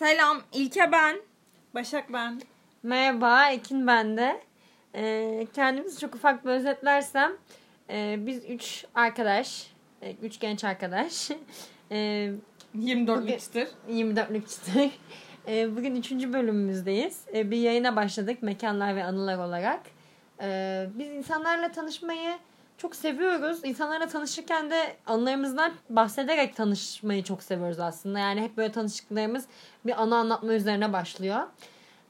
Selam, İlke ben. Başak ben. Merhaba, Ekin ben de. Ee, kendimizi çok ufak bir özetlersem, e, biz üç arkadaş, e, üç genç arkadaş, e, 24'lük çıtır. 24'lük çıtır. E, bugün üçüncü bölümümüzdeyiz. E, bir yayına başladık, mekanlar ve anılar olarak. E, biz insanlarla tanışmayı çok seviyoruz. İnsanlarla tanışırken de anılarımızdan bahsederek tanışmayı çok seviyoruz aslında. Yani hep böyle tanışıklarımız bir anı anlatma üzerine başlıyor.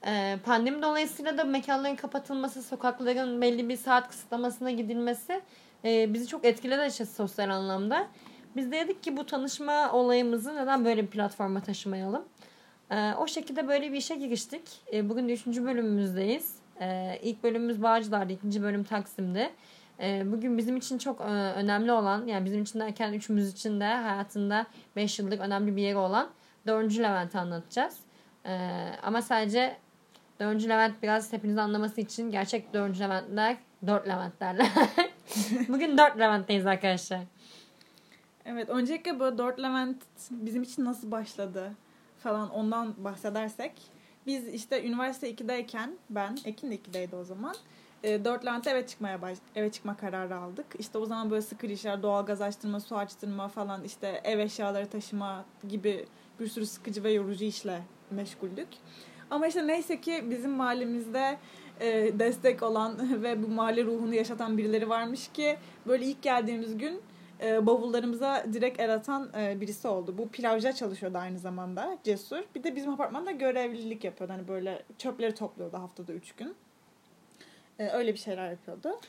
Ee, pandemi dolayısıyla da mekanların kapatılması, sokakların belli bir saat kısıtlamasına gidilmesi e, bizi çok etkiledi açıkçası sosyal anlamda. Biz de dedik ki bu tanışma olayımızı neden böyle bir platforma taşımayalım. Ee, o şekilde böyle bir işe giriştik. Ee, bugün de üçüncü bölümümüzdeyiz. Ee, ilk bölümümüz Bağcılar'da, ikinci bölüm Taksim'de. Ee, bugün bizim için çok e, önemli olan, yani bizim için derken üçümüz için de hayatında 5 yıllık önemli bir yeri olan 4. Levent'i anlatacağız. Ee, ama sadece 4. Levent biraz hepiniz anlaması için gerçek 4. Leventler 4 Levent derler. bugün 4 Levent'teyiz arkadaşlar. Evet öncelikle bu 4 Levent bizim için nasıl başladı falan ondan bahsedersek. Biz işte üniversite 2'deyken ben, Ekin de 2'deydi o zaman. 4 Levent'e eve çıkmaya baş, eve çıkma kararı aldık. İşte o zaman böyle sıkı işler, doğalgaz açtırma, su açtırma falan işte ev eşyaları taşıma gibi bir sürü sıkıcı ve yorucu işle meşguldük. Ama işte neyse ki bizim mahallemizde e, destek olan ve bu mahalle ruhunu yaşatan birileri varmış ki böyle ilk geldiğimiz gün e, bavullarımıza direkt el atan e, birisi oldu. Bu pilavcıda çalışıyordu aynı zamanda Cesur. Bir de bizim apartmanda görevlilik yapıyordu. Hani böyle çöpleri topluyordu haftada üç gün. E, öyle bir şeyler yapıyordu.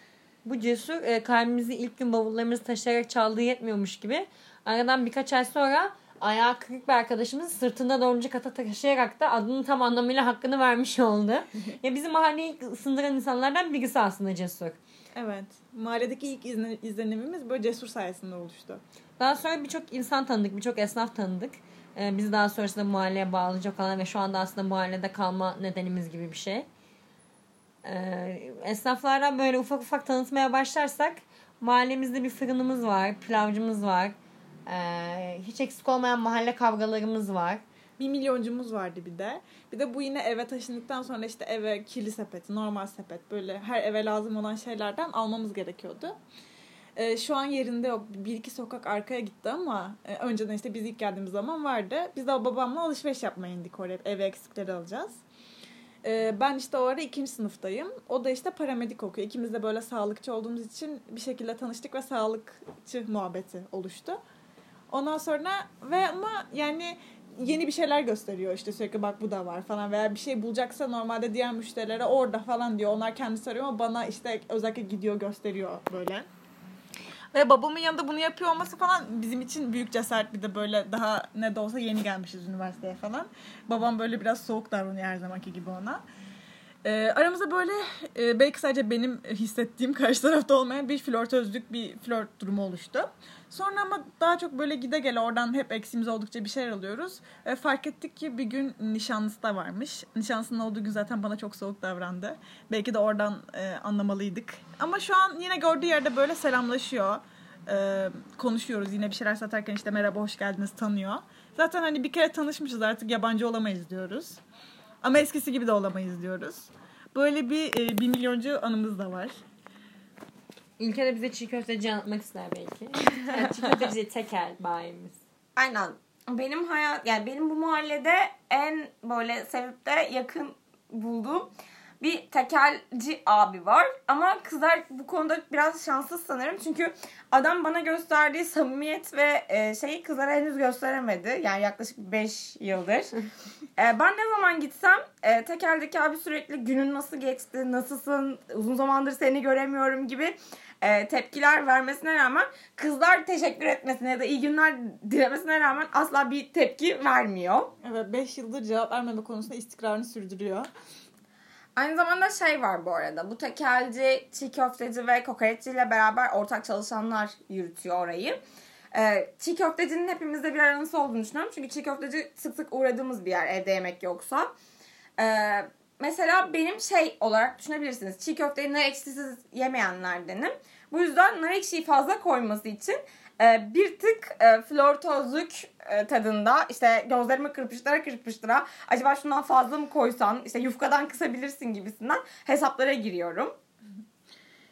Bu cesur e, kalbimizi ilk gün bavullarımızı taşıyarak çaldığı yetmiyormuş gibi. Aradan birkaç ay sonra ayağı kırık bir arkadaşımızı sırtında dördüncü kata taşıyarak da adının tam anlamıyla hakkını vermiş oldu. ya bizim mahalleyi ısındıran insanlardan birisi aslında Cesur. Evet. Mahalledeki ilk izlen- izlenimimiz böyle Cesur sayesinde oluştu. Daha sonra birçok insan tanıdık, birçok esnaf tanıdık. Ee, biz daha sonrasında mahalleye bağlayacak olan ve şu anda aslında mahallede kalma nedenimiz gibi bir şey. Ee, esnaflardan böyle ufak ufak tanıtmaya başlarsak mahallemizde bir fırınımız var, pilavcımız var. Ee, hiç eksik olmayan mahalle kavgalarımız var. Bir milyoncumuz vardı bir de. Bir de bu yine eve taşındıktan sonra işte eve kirli sepeti, normal sepet böyle her eve lazım olan şeylerden almamız gerekiyordu. Ee, şu an yerinde yok. Bir iki sokak arkaya gitti ama e, önceden işte biz ilk geldiğimiz zaman vardı. Biz de babamla alışveriş yapmaya indik oraya. Eve eksikleri alacağız. Ee, ben işte o ara ikinci sınıftayım. O da işte paramedik okuyor. İkimiz de böyle sağlıkçı olduğumuz için bir şekilde tanıştık ve sağlıkçı muhabbeti oluştu. Ondan sonra ve ama yani yeni bir şeyler gösteriyor işte sürekli bak bu da var falan veya bir şey bulacaksa normalde diğer müşterilere orada falan diyor. Onlar kendisi arıyor ama bana işte özellikle gidiyor gösteriyor böyle. Ve babamın yanında bunu yapıyor olması falan bizim için büyük cesaret bir de böyle daha ne de olsa yeni gelmişiz üniversiteye falan. Babam böyle biraz soğuk davranıyor her zamanki gibi ona. Ee, aramızda böyle e, belki sadece benim hissettiğim karşı tarafta olmayan bir flörtözlük bir flört durumu oluştu. Sonra ama daha çok böyle gide gele oradan hep eksiğimiz oldukça bir şeyler alıyoruz. Ve fark ettik ki bir gün nişanlısı da varmış. Nişanlısının olduğu gün zaten bana çok soğuk davrandı. Belki de oradan e, anlamalıydık. Ama şu an yine gördüğü yerde böyle selamlaşıyor. E, konuşuyoruz yine bir şeyler satarken işte merhaba hoş geldiniz tanıyor. Zaten hani bir kere tanışmışız artık yabancı olamayız diyoruz. Ama eskisi gibi de olamayız diyoruz. Böyle bir e, bir milyoncu anımız da var. İlker de bize çiğ köfteci anlatmak ister belki. yani çiğ köfteci tekel bayimiz. Aynen. Benim hayat yani benim bu mahallede en böyle sevip de yakın bulduğum bir tekelci abi var. Ama kızlar bu konuda biraz şanssız sanırım. Çünkü adam bana gösterdiği samimiyet ve e, şeyi kızlara henüz gösteremedi. Yani yaklaşık 5 yıldır. e, ben ne zaman gitsem e, tekeldeki abi sürekli günün nasıl geçti, nasılsın, uzun zamandır seni göremiyorum gibi e, tepkiler vermesine rağmen kızlar teşekkür etmesine ya da iyi günler dilemesine rağmen asla bir tepki vermiyor. Evet 5 yıldır cevap vermeme konusunda istikrarını sürdürüyor. Aynı zamanda şey var bu arada. Bu tekelci, çiğ köfteci ve kokoreççi ile beraber ortak çalışanlar yürütüyor orayı. Ee, çiğ köftecinin hepimizde bir aranısı olduğunu düşünüyorum. Çünkü çiğ köfteci sık sık uğradığımız bir yer evde yemek yoksa. Ee, mesela benim şey olarak düşünebilirsiniz. Çiğ köfteyi nar ekşisiz yemeyenlerdenim. Bu yüzden nar ekşiyi fazla koyması için e, bir tık e, flörtözlük e, tadında işte gözlerimi kırpıştıra kırpıştıra acaba şundan fazla mı koysan işte yufkadan kısabilirsin gibisinden hesaplara giriyorum.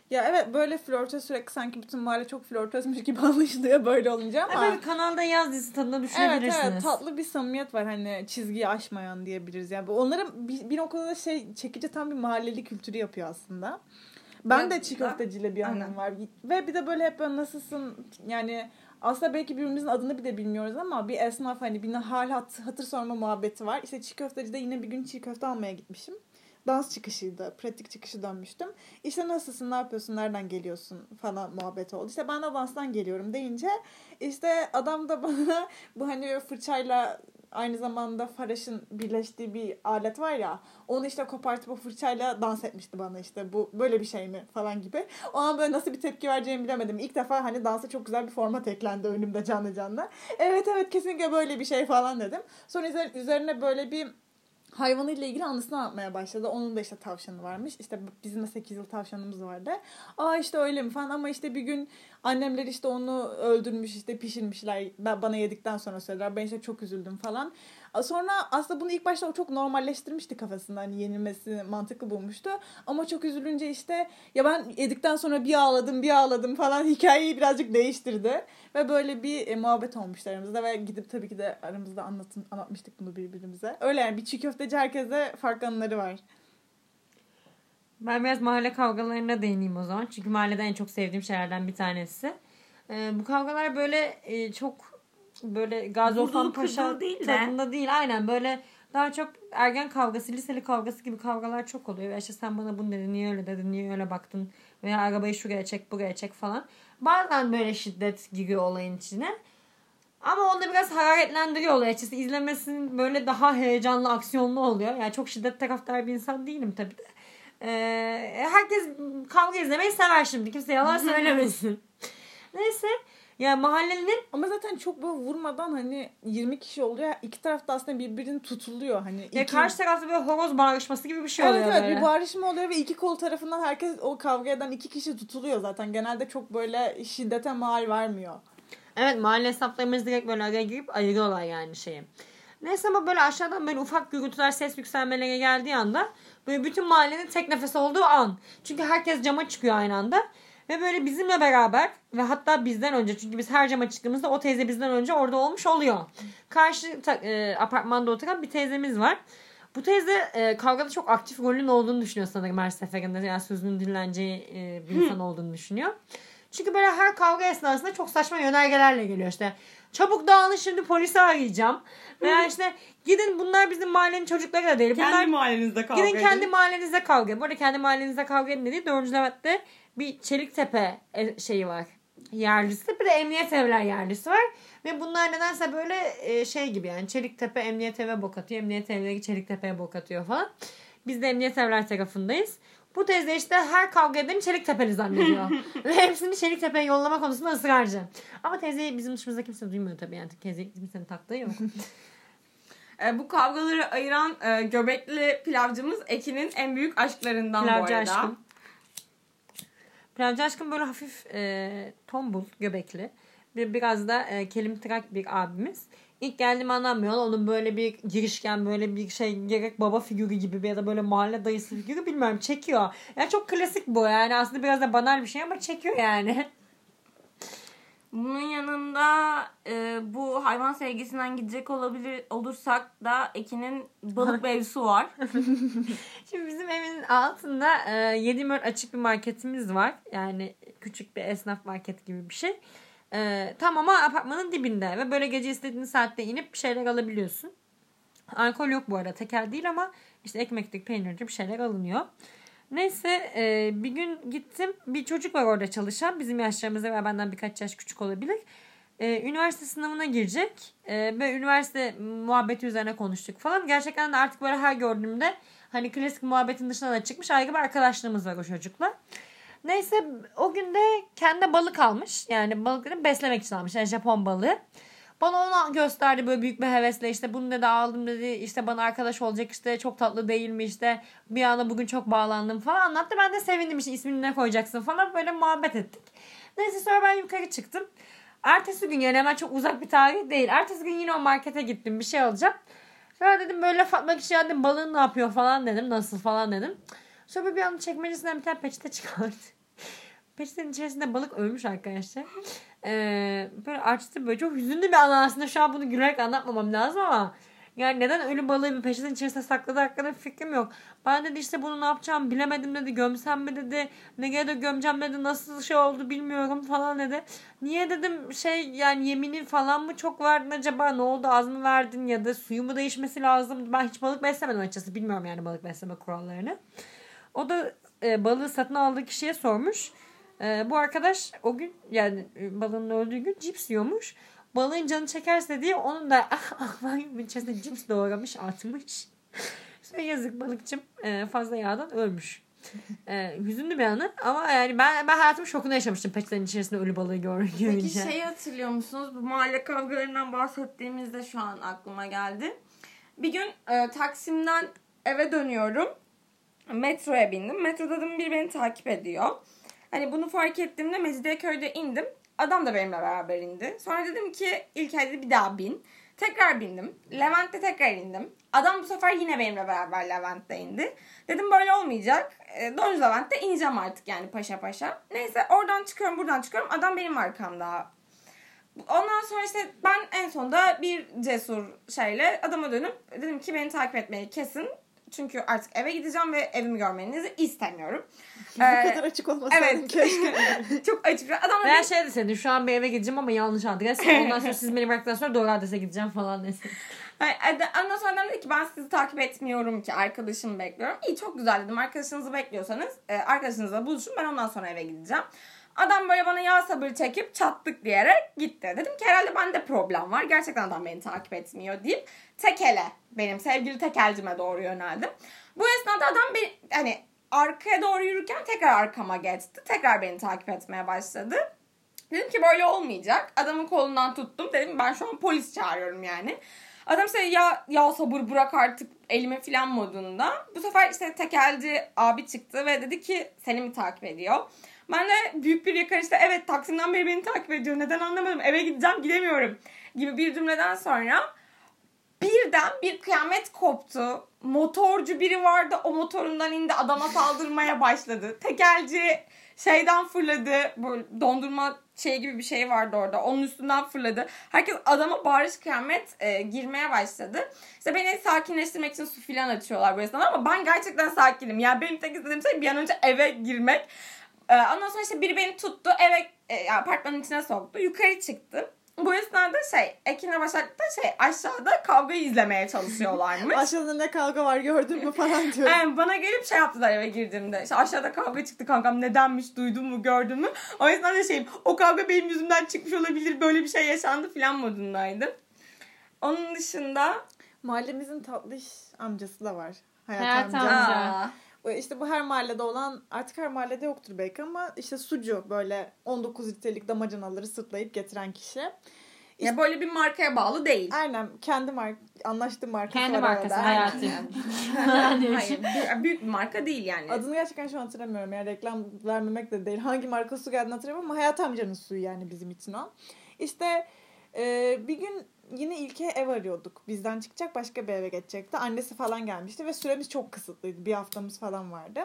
Ya evet böyle flörtöz sürekli sanki bütün mahalle çok flörtözmüş gibi anlaşılıyor böyle olunca ama. Evet kanalda yaz dizisi tadında Evet düşünebilirsiniz. evet tatlı bir samimiyet var hani çizgiyi aşmayan diyebiliriz yani. Onların bir, bir noktada şey çekici tam bir mahalleli kültürü yapıyor aslında. Ben Evet, de çiğ köfteciyle bir anım var. Ve bir de böyle hep böyle nasılsın yani aslında belki birbirimizin adını bile bilmiyoruz ama bir esnaf hani bir hal hat, hatır sorma muhabbeti var. İşte çiğ köftecide yine bir gün çiğ köfte almaya gitmişim. Dans çıkışıydı. Pratik çıkışı dönmüştüm. İşte nasılsın, ne yapıyorsun, nereden geliyorsun falan muhabbet oldu. İşte ben de danstan geliyorum deyince işte adam da bana bu hani fırçayla aynı zamanda faraşın birleştiği bir alet var ya onu işte kopartıp o fırçayla dans etmişti bana işte bu böyle bir şey mi falan gibi. O an böyle nasıl bir tepki vereceğimi bilemedim. İlk defa hani dansa çok güzel bir format eklendi önümde canlı canlı. Evet evet kesinlikle böyle bir şey falan dedim. Sonra üzer- üzerine böyle bir hayvanıyla ilgili anısını anlatmaya başladı. Onun da işte tavşanı varmış. İşte bizim de 8 yıl tavşanımız vardı. Aa işte öyle mi falan ama işte bir gün annemler işte onu öldürmüş işte pişirmişler. Ben, bana yedikten sonra söylediler. Ben işte çok üzüldüm falan. Sonra aslında bunu ilk başta o çok normalleştirmişti kafasında. Hani yenilmesi mantıklı bulmuştu. Ama çok üzülünce işte ya ben yedikten sonra bir ağladım bir ağladım falan hikayeyi birazcık değiştirdi. Ve böyle bir e, muhabbet olmuştu aramızda ve gidip tabii ki de aramızda anlatın, anlatmıştık bunu birbirimize. Öyle yani bir çiğ köfteci herkese farklı anıları var. Ben biraz mahalle kavgalarına değineyim o zaman. Çünkü mahallede en çok sevdiğim şeylerden bir tanesi. Ee, bu kavgalar böyle e, çok böyle Gazi Vurdulu Osman Paşa değil de. tadında değil. Aynen böyle daha çok ergen kavgası, liseli kavgası gibi kavgalar çok oluyor. Ve işte sen bana bunu dedin, niye öyle dedin, niye öyle baktın veya arabayı şuraya çek, buraya çek falan. Bazen böyle şiddet giriyor olayın içine. Ama onu da biraz hararetlendiriyor olay açısı. İzlemesinin böyle daha heyecanlı, aksiyonlu oluyor. Yani çok şiddet taraftar bir insan değilim tabii de. Ee, herkes kavga izlemeyi sever şimdi. Kimse yalan söylemesin. Neyse. Ya mahallenin Ama zaten çok böyle vurmadan hani 20 kişi oluyor. İki taraf da aslında birbirini tutuluyor. Hani ya iki... karşı tarafta böyle horoz bağırışması gibi bir şey Evet oluyor evet böyle. bir bağırışma oluyor ve iki kol tarafından herkes o kavga eden iki kişi tutuluyor zaten. Genelde çok böyle şiddete mal vermiyor. Evet mahalle hesaplarımız direkt böyle araya girip ayırıyorlar yani şeyi. Neyse ama böyle aşağıdan böyle ufak gürültüler ses yükselmelere geldiği anda böyle bütün mahallenin tek nefes olduğu an. Çünkü herkes cama çıkıyor aynı anda. Ve böyle bizimle beraber ve hatta bizden önce çünkü biz her cama çıktığımızda o teyze bizden önce orada olmuş oluyor. Karşı e, apartmanda oturan bir teyzemiz var. Bu teyze e, kavgada çok aktif rolün olduğunu düşünüyor sanırım her seferinde. Yani sözünün dinleneceği e, bir insan olduğunu düşünüyor. Çünkü böyle her kavga esnasında çok saçma yönergelerle geliyor işte. Çabuk dağılın şimdi polisi arayacağım. Veya işte gidin bunlar bizim mahallenin çocukları da değil. Bunlar Kendi mahallenizde kavga Gidin edin. kendi mahallenizde kavga edin. Bu arada kendi mahallenizde kavga edin dediği 4. Levent'te bir Çeliktepe e- şeyi var. Yerlisi. Bir de Emniyet Evler yerlisi var. Ve bunlar nedense böyle e, şey gibi yani Çeliktepe Emniyet Eve bok atıyor. Emniyet Evleri Çeliktepe'ye bok atıyor falan. Biz de Emniyet Evler tarafındayız. Bu teyze işte her kavga edeni Çeliktepe'li zannediyor. Ve hepsini Çeliktepe'ye yollama konusunda ısrarcı. Ama teyzeyi bizim dışımızda kimse duymuyor tabii. Yani teyze kimsenin taktığı yok. E, bu kavgaları ayıran e, göbekli pilavcımız Ekin'in en büyük aşklarından bu Pilavcı arada. aşkım. Pilavcı aşkım böyle hafif e, tombul, göbekli. Bir, biraz da e, kelimtrak bir abimiz. İlk geldiğim anlamıyor. Onun böyle bir girişken böyle bir şey gerek baba figürü gibi ya da böyle mahalle dayısı figürü bilmiyorum çekiyor. Yani çok klasik bu yani aslında biraz da banal bir şey ama çekiyor yani. Bunun yanında e, bu hayvan sevgisinden gidecek olabilir olursak da Ekin'in balık mevzusu var. Şimdi bizim evin altında e, 7 açık bir marketimiz var. Yani küçük bir esnaf market gibi bir şey. E, tam ama apartmanın dibinde ve böyle gece istediğin saatte inip bir şeyler alabiliyorsun. Alkol yok bu arada tekel değil ama işte ekmeklik peynirci bir şeyler alınıyor. Neyse e, bir gün gittim bir çocuk var orada çalışan bizim yaşlarımızda ve benden birkaç yaş küçük olabilir. E, üniversite sınavına girecek e, ve üniversite muhabbeti üzerine konuştuk falan. Gerçekten de artık böyle her gördüğümde hani klasik muhabbetin dışına da çıkmış ayrı bir arkadaşlığımız var o çocukla. Neyse o gün de kendi balık almış. Yani balıkları beslemek için almış. Yani Japon balığı. Bana onu gösterdi böyle büyük bir hevesle işte bunu dedi aldım dedi işte bana arkadaş olacak işte çok tatlı değil mi işte bir anda bugün çok bağlandım falan anlattı. Ben de sevindim işte ismini ne koyacaksın falan böyle muhabbet ettik. Neyse sonra ben yukarı çıktım. Ertesi gün yani hemen çok uzak bir tarih değil. Ertesi gün yine o markete gittim bir şey alacağım. Sonra dedim böyle Fatma kişi dedim balığın ne yapıyor falan dedim. Nasıl falan dedim. Sonra bir anda çekmecesinden bir tane peçete çıkardı. Peçetenin içerisinde balık ölmüş arkadaşlar. Ee, böyle açtı böyle çok hüzünlü bir an aslında şu an bunu gülerek anlatmamam lazım ama yani neden ölü balığı bir peçetenin içerisinde sakladı hakkında fikrim yok. Ben dedi işte bunu ne yapacağım bilemedim dedi. Gömsem mi dedi. Ne de gömeceğim dedi. Nasıl şey oldu bilmiyorum falan dedi. Niye dedim şey yani yeminin falan mı çok verdin acaba? Ne oldu az mı verdin ya da suyu mu değişmesi lazım? Ben hiç balık beslemedim açıkçası. Bilmiyorum yani balık besleme kurallarını. O da e, balığı satın aldığı kişiye sormuş. E, bu arkadaş o gün yani e, balığın öldüğü gün cips yiyormuş. Balığın canı çekerse diye onun da akvaryumun içerisinde cips doğramış atmış. Sonra yazık balıkçım e, fazla yağdan ölmüş. E, hüzünlü bir anı ama yani ben ben hayatımın şokunu yaşamıştım peçetenin içerisinde ölü balığı görünce. Peki şeyi hatırlıyor musunuz? Bu mahalle kavgalarından bahsettiğimizde şu an aklıma geldi. Bir gün e, Taksim'den eve dönüyorum. Metroya bindim. Metroda da biri beni takip ediyor. Hani bunu fark ettiğimde Mecidiyeköy'de indim. Adam da benimle beraber indi. Sonra dedim ki İlker dedi bir daha bin. Tekrar bindim. Levent'te tekrar indim. Adam bu sefer yine benimle beraber Levent'te indi. Dedim böyle olmayacak. E, Donuz Levent'te ineceğim artık yani paşa paşa. Neyse oradan çıkıyorum buradan çıkıyorum. Adam benim arkamda. Ondan sonra işte ben en sonunda bir cesur şeyle adama dönüp dedim ki beni takip etmeyi kesin. Çünkü artık eve gideceğim ve evimi görmenizi istemiyorum. Bu Ee, kadar açık olmasaydın evet. keşke. Çok açık. Adam da Veya şey deseydin şu an bir eve gideceğim ama yanlış adres. Ondan sonra siz beni bıraktıktan sonra doğru adrese gideceğim falan ad- Ondan sonra adam dedi ki ben sizi takip etmiyorum ki arkadaşımı bekliyorum. İyi çok güzel dedim arkadaşınızı bekliyorsanız e, arkadaşınızla buluşun ben ondan sonra eve gideceğim. Adam böyle bana yağ sabır çekip çattık diyerek gitti. Dedim ki herhalde bende problem var. Gerçekten adam beni takip etmiyor deyip tekele benim sevgili tekelcime doğru yöneldim. Bu esnada adam beni hani arkaya doğru yürürken tekrar arkama geçti. Tekrar beni takip etmeye başladı. Dedim ki böyle olmayacak. Adamın kolundan tuttum. Dedim ben şu an polis çağırıyorum yani. Adam işte ya, ya sabır bırak artık elime filan modunda. Bu sefer işte tekelci abi çıktı ve dedi ki seni mi takip ediyor? Ben de büyük bir yakarışta evet Taksim'den beri beni takip ediyor. Neden anlamadım. Eve gideceğim gidemiyorum gibi bir cümleden sonra birden bir kıyamet koptu. Motorcu biri vardı o motorundan indi adama saldırmaya başladı. Tekelci şeyden fırladı. Böyle dondurma şey gibi bir şey vardı orada. Onun üstünden fırladı. Herkes adama bağırış kıyamet e, girmeye başladı. İşte beni sakinleştirmek için su filan açıyorlar bu esnada ama ben gerçekten sakinim. Yani benim tek istediğim şey bir an önce eve girmek. E, ondan sonra işte biri beni tuttu. Eve e, apartmanın içine soktu. Yukarı çıktım. Bu esnada şey Ekin'le Başak da şey aşağıda kavgayı izlemeye çalışıyorlarmış. Aşağıda ne kavga var gördün mü falan diyor. Yani bana gelip şey yaptılar eve girdiğimde. İşte aşağıda kavga çıktı kankam nedenmiş duydun mu gördün mü? O yüzden de şeyim o kavga benim yüzümden çıkmış olabilir böyle bir şey yaşandı filan modundaydım. Onun dışında Mahallemizin tatlış amcası da var. Hayat, Hayat amca. amca. O İşte bu her mahallede olan artık her mahallede yoktur belki ama işte sucu böyle 19 litrelik damacanaları sırtlayıp getiren kişi. ya böyle bir markaya bağlı değil. Aynen kendi mark anlaştığı markası Kendi var markası arada. hayatı. Hayır büyük, büyük bir marka değil yani. Adını gerçekten şu an hatırlamıyorum. Yani reklam vermemek de değil. Hangi marka su geldiğini hatırlamıyorum ama Hayat amcanın suyu yani bizim için o. İşte e, bir gün yine İlke ev arıyorduk. Bizden çıkacak başka bir eve geçecekti. Annesi falan gelmişti ve süremiz çok kısıtlıydı. Bir haftamız falan vardı.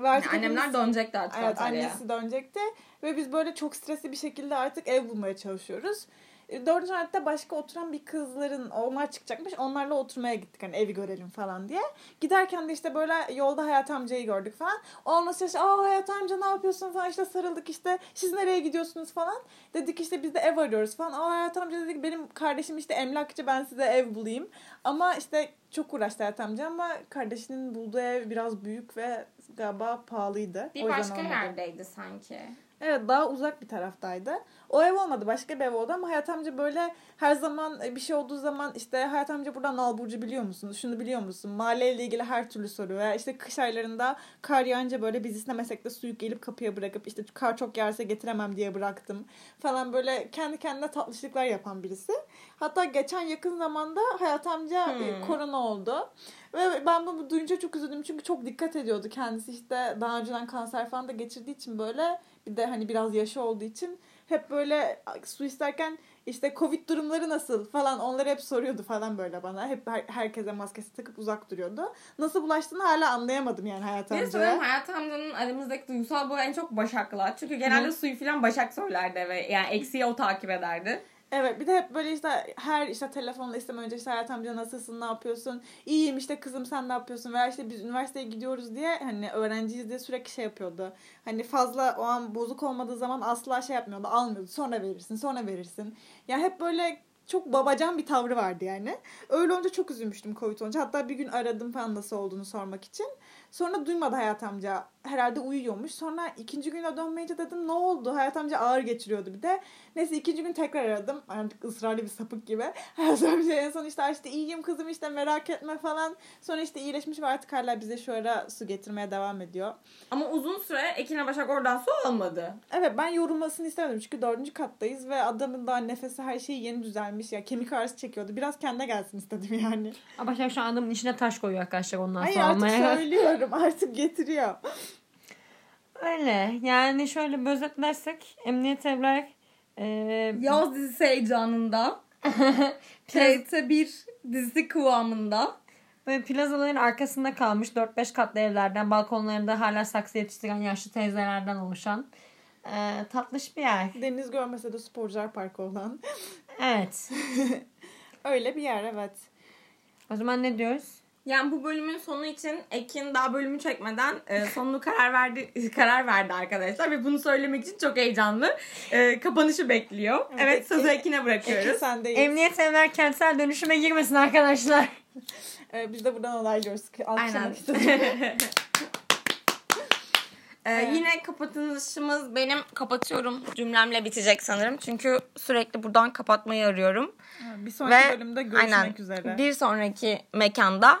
Ve artık Yani annemler hepimiz- dönecekti artık Evet annesi dönecekti. Ve biz böyle çok stresli bir şekilde artık ev bulmaya çalışıyoruz. E, Dördüncü hatta başka oturan bir kızların onlar çıkacakmış. Onlarla oturmaya gittik hani evi görelim falan diye. Giderken de işte böyle yolda Hayat amcayı gördük falan. Onunla işte aa Hayat amca ne yapıyorsun falan işte sarıldık işte siz nereye gidiyorsunuz falan. Dedik işte biz de ev arıyoruz falan. Aa Hayat amca dedik benim kardeşim işte emlakçı ben size ev bulayım. Ama işte çok uğraştı Hayat amca ama kardeşinin bulduğu ev biraz büyük ve galiba pahalıydı. Bir başka olmadı. yerdeydi sanki. Evet daha uzak bir taraftaydı. O ev olmadı başka bir ev oldu ama Hayat amca böyle her zaman e, bir şey olduğu zaman işte Hayat amca buradan Nalburcu biliyor musun? Şunu biliyor musun? Mahalleyle ilgili her türlü soruyor. Ya işte kış aylarında kar yağınca böyle biz istemesek de suyu gelip kapıya bırakıp işte kar çok yağarsa getiremem diye bıraktım falan böyle kendi kendine tatlışlıklar yapan birisi. Hatta geçen yakın zamanda Hayat amca e, Hmm. korona oldu. Ve ben bunu duyunca çok üzüldüm çünkü çok dikkat ediyordu kendisi işte daha önceden kanser falan da geçirdiği için böyle bir de hani biraz yaşı olduğu için hep böyle su isterken işte Covid durumları nasıl falan onları hep soruyordu falan böyle bana. Hep her, herkese maskesi takıp uzak duruyordu. Nasıl bulaştığını hala anlayamadım yani Hayat Bir de sanırım amcaya. Hayat amcanın aramızdaki duygusal bağı en çok Başak'la. Çünkü genelde suyu falan Başak söylerdi ve yani eksiği o takip ederdi. Evet bir de hep böyle işte her işte telefonla isteme önce işte Hayat amca nasılsın ne yapıyorsun iyiyim işte kızım sen ne yapıyorsun veya işte biz üniversiteye gidiyoruz diye hani öğrenciyiz diye sürekli şey yapıyordu. Hani fazla o an bozuk olmadığı zaman asla şey yapmıyordu almıyordu sonra verirsin sonra verirsin. Yani hep böyle çok babacan bir tavrı vardı yani. Öyle olunca çok üzülmüştüm Covid olunca. Hatta bir gün aradım falan nasıl olduğunu sormak için. Sonra duymadı Hayat amca. Herhalde uyuyormuş. Sonra ikinci güne dönmeyince dedim ne oldu? Hayat amca ağır geçiriyordu bir de. Neyse ikinci gün tekrar aradım. Artık ısrarlı bir sapık gibi. Hayat amca en son işte işte iyiyim kızım işte merak etme falan. Sonra işte iyileşmiş ve artık hala bize şu ara su getirmeye devam ediyor. Ama uzun süre Ekin'e Başak oradan su almadı. Evet ben yorulmasını istemedim çünkü dördüncü kattayız ve adamın daha nefesi her şeyi yeni düzelmiş ya. Kemik ağrısı çekiyordu. Biraz kendine gelsin istedim yani. Ama Başak şu an adamın içine taş koyuyor arkadaşlar ondan Hayır sonra artık almaya. Söylüyorum artık getiriyor. Öyle. Yani şöyle bir özetlersek Emniyet Evler e, Yaz dizisi heyecanında. TRT 1 dizisi kıvamında. Böyle plazaların arkasında kalmış 4-5 katlı evlerden, balkonlarında hala saksı yetiştiren yaşlı teyzelerden oluşan e, tatlış bir yer. Deniz görmese de sporcular parkı olan. Evet. Öyle bir yer evet. O zaman ne diyoruz? Yani bu bölümün sonu için Ekin daha bölümü çekmeden e, sonunu karar verdi karar verdi arkadaşlar ve bunu söylemek için çok heyecanlı. E, kapanışı bekliyor. Evet, Evet, sözü Ekin- Ekin'e Ekin bırakıyoruz. sendeyiz. Emniyet Evler kentsel dönüşüme girmesin arkadaşlar. Ee, biz de buradan onaylıyoruz. Aynen. Ee, Yine kapatışımız benim kapatıyorum cümlemle bitecek sanırım. Çünkü sürekli buradan kapatmayı arıyorum. bir sonraki Ve bölümde görüşmek aynen, üzere. Bir sonraki mekanda